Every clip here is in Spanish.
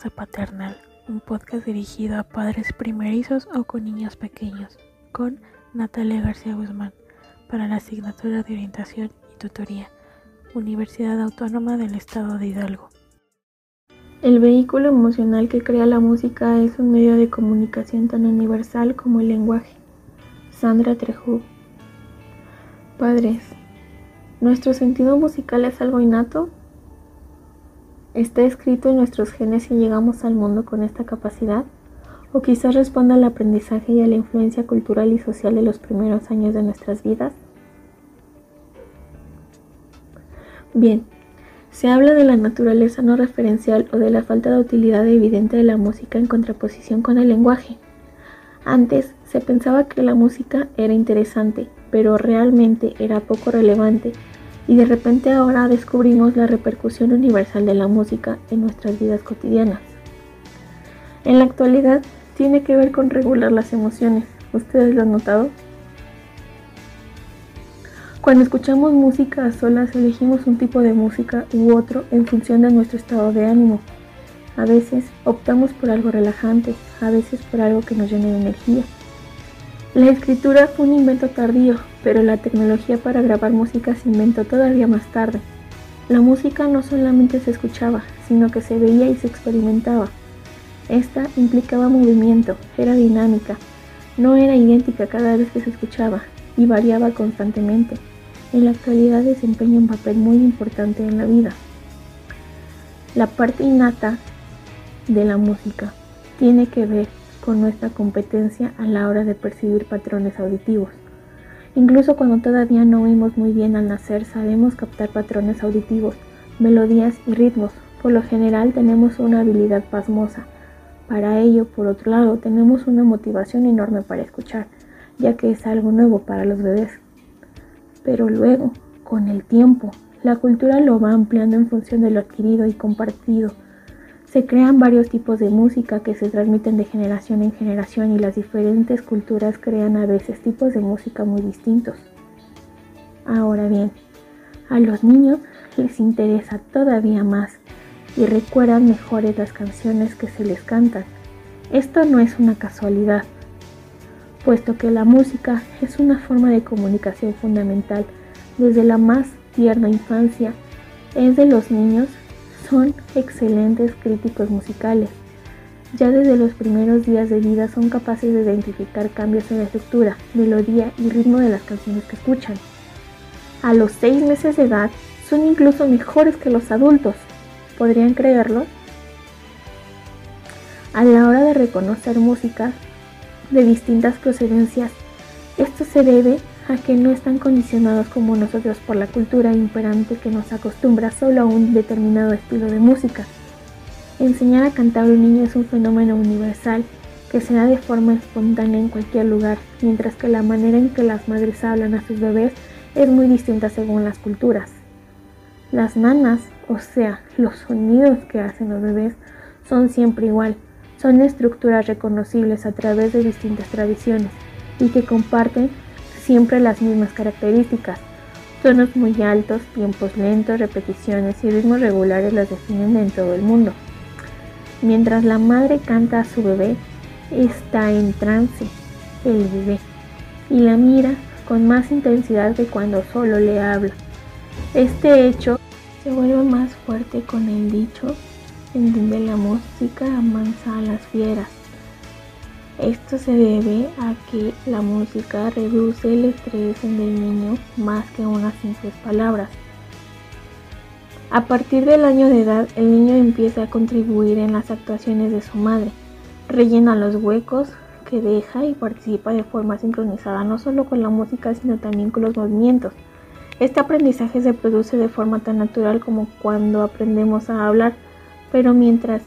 Crianza Paternal, un podcast dirigido a padres primerizos o con niños pequeños, con Natalia García Guzmán, para la asignatura de orientación y tutoría, Universidad Autónoma del Estado de Hidalgo. El vehículo emocional que crea la música es un medio de comunicación tan universal como el lenguaje. Sandra Trejú. Padres, ¿nuestro sentido musical es algo innato ¿Está escrito en nuestros genes si llegamos al mundo con esta capacidad? ¿O quizás responda al aprendizaje y a la influencia cultural y social de los primeros años de nuestras vidas? Bien, se habla de la naturaleza no referencial o de la falta de utilidad evidente de la música en contraposición con el lenguaje. Antes se pensaba que la música era interesante, pero realmente era poco relevante y de repente ahora descubrimos la repercusión universal de la música en nuestras vidas cotidianas. En la actualidad tiene que ver con regular las emociones. ¿Ustedes lo han notado? Cuando escuchamos música a solas elegimos un tipo de música u otro en función de nuestro estado de ánimo. A veces optamos por algo relajante, a veces por algo que nos llene de energía. La escritura fue un invento tardío, pero la tecnología para grabar música se inventó todavía más tarde. La música no solamente se escuchaba, sino que se veía y se experimentaba. Esta implicaba movimiento, era dinámica, no era idéntica cada vez que se escuchaba y variaba constantemente. En la actualidad desempeña un papel muy importante en la vida. La parte innata de la música tiene que ver con nuestra competencia a la hora de percibir patrones auditivos. Incluso cuando todavía no oímos muy bien al nacer, sabemos captar patrones auditivos, melodías y ritmos. Por lo general tenemos una habilidad pasmosa. Para ello, por otro lado, tenemos una motivación enorme para escuchar, ya que es algo nuevo para los bebés. Pero luego, con el tiempo, la cultura lo va ampliando en función de lo adquirido y compartido se crean varios tipos de música que se transmiten de generación en generación y las diferentes culturas crean a veces tipos de música muy distintos. Ahora bien, a los niños les interesa todavía más y recuerdan mejores las canciones que se les cantan. Esto no es una casualidad, puesto que la música es una forma de comunicación fundamental desde la más tierna infancia. Es de los niños son excelentes críticos musicales. Ya desde los primeros días de vida son capaces de identificar cambios en la estructura, melodía y ritmo de las canciones que escuchan. A los seis meses de edad son incluso mejores que los adultos. ¿Podrían creerlo? A la hora de reconocer música de distintas procedencias, esto se debe a que no están condicionados como nosotros por la cultura imperante que nos acostumbra solo a un determinado estilo de música. Enseñar a cantar a un niño es un fenómeno universal que se da de forma espontánea en cualquier lugar, mientras que la manera en que las madres hablan a sus bebés es muy distinta según las culturas. Las nanas, o sea, los sonidos que hacen los bebés, son siempre igual, son estructuras reconocibles a través de distintas tradiciones y que comparten siempre las mismas características. Tonos muy altos, tiempos lentos, repeticiones y ritmos regulares las definen en todo el mundo. Mientras la madre canta a su bebé, está en trance el bebé y la mira con más intensidad que cuando solo le habla. Este hecho se vuelve más fuerte con el dicho en donde la música amansa a las fieras. Esto se debe a que la música reduce el estrés en el niño más que unas simples palabras. A partir del año de edad, el niño empieza a contribuir en las actuaciones de su madre, rellena los huecos que deja y participa de forma sincronizada no solo con la música, sino también con los movimientos. Este aprendizaje se produce de forma tan natural como cuando aprendemos a hablar, pero mientras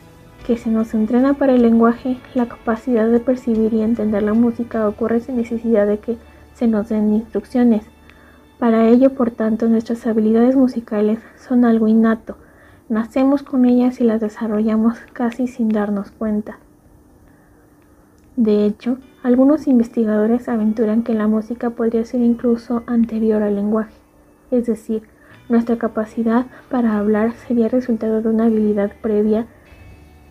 que se nos entrena para el lenguaje, la capacidad de percibir y entender la música ocurre sin necesidad de que se nos den instrucciones. Para ello, por tanto, nuestras habilidades musicales son algo innato. Nacemos con ellas y las desarrollamos casi sin darnos cuenta. De hecho, algunos investigadores aventuran que la música podría ser incluso anterior al lenguaje, es decir, nuestra capacidad para hablar sería resultado de una habilidad previa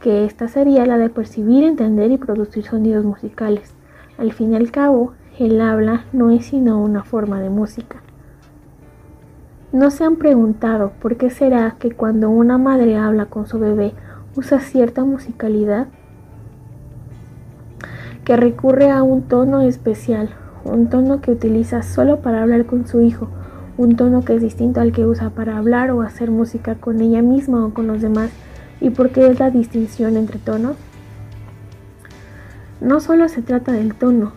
que esta sería la de percibir, entender y producir sonidos musicales. Al fin y al cabo, el habla no es sino una forma de música. ¿No se han preguntado por qué será que cuando una madre habla con su bebé usa cierta musicalidad? Que recurre a un tono especial, un tono que utiliza solo para hablar con su hijo, un tono que es distinto al que usa para hablar o hacer música con ella misma o con los demás. ¿Y por qué es la distinción entre tonos? No solo se trata del tono,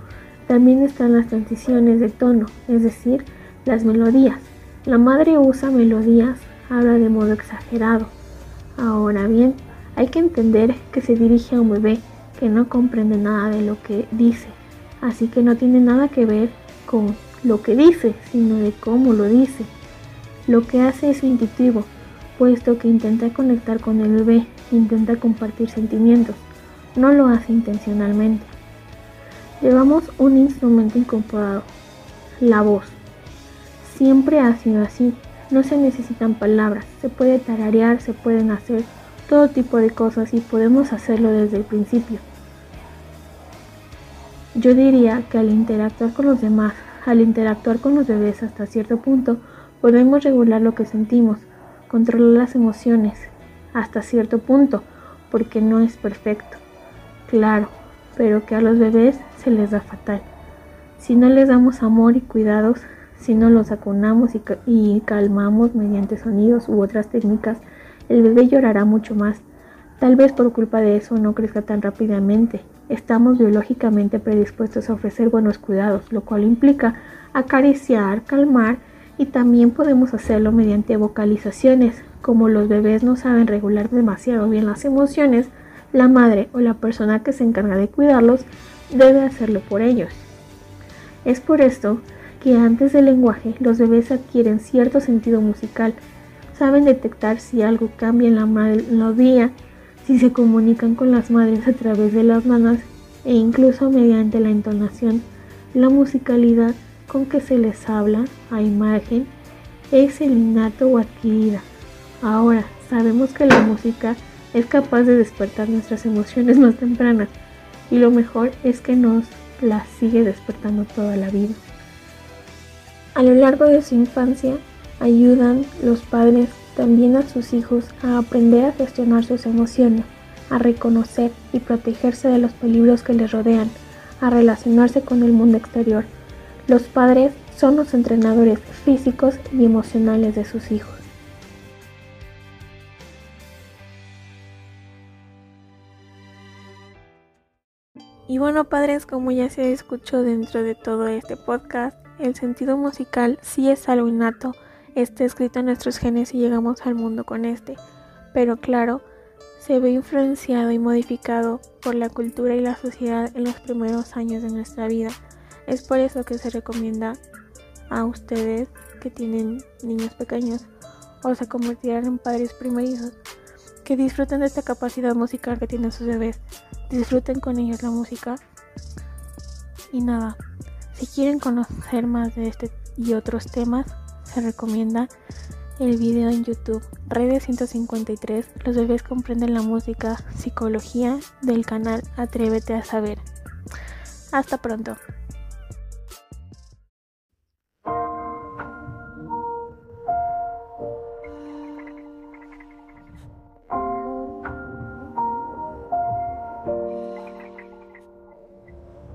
también están las transiciones de tono, es decir, las melodías. La madre usa melodías, habla de modo exagerado. Ahora bien, hay que entender que se dirige a un bebé que no comprende nada de lo que dice, así que no tiene nada que ver con lo que dice, sino de cómo lo dice. Lo que hace es intuitivo, puesto que intenta conectar con el bebé, intenta compartir sentimientos, no lo hace intencionalmente. Llevamos un instrumento incorporado, la voz. Siempre ha sido así. No se necesitan palabras, se puede tararear, se pueden hacer todo tipo de cosas y podemos hacerlo desde el principio. Yo diría que al interactuar con los demás, al interactuar con los bebés hasta cierto punto, podemos regular lo que sentimos, controlar las emociones, hasta cierto punto, porque no es perfecto. Claro, pero que a los bebés se les da fatal. Si no les damos amor y cuidados, si no los acunamos y, calmamos mediante sonidos u otras técnicas, el bebé llorará mucho más. Tal vez por culpa de eso no crezca tan rápidamente. Estamos biológicamente predispuestos a ofrecer buenos cuidados, lo cual implica acariciar, calmar y también podemos hacerlo mediante vocalizaciones. Como los bebés no saben regular demasiado bien las emociones, la madre o la persona que se encarga de cuidarlos debe hacerlo por ellos. Es por esto que antes del lenguaje los bebés adquieren cierto sentido musical, saben detectar si algo cambia en la melodía, si se comunican con las madres a través de las manos e incluso mediante la entonación, la musicalidad con que se les habla a imagen es el innato o adquirida. Ahora, sabemos que la música es capaz de despertar nuestras emociones más tempranas y lo mejor es que nos las sigue despertando toda la vida. A lo largo de su infancia, ayudan los padres también a sus hijos a aprender a gestionar sus emociones, a reconocer y protegerse de los peligros que les rodean, a relacionarse con el mundo exterior. Los padres son los entrenadores físicos y emocionales de sus hijos. Y bueno, padres, como ya se escuchó dentro de todo este podcast, el sentido musical sí es algo innato, está escrito en nuestros genes y llegamos al mundo con este, pero claro, se ve influenciado y modificado por la cultura y la sociedad en los primeros años de nuestra vida. Es por eso que se recomienda a ustedes que tienen niños pequeños o se convertirán en padres primerizos que disfruten de esta capacidad musical que tienen sus bebés. Disfruten con ellos la música. Y nada, si quieren conocer más de este y otros temas, se recomienda el video en YouTube Redes 153. Los bebés comprenden la música, psicología del canal Atrévete a saber. Hasta pronto.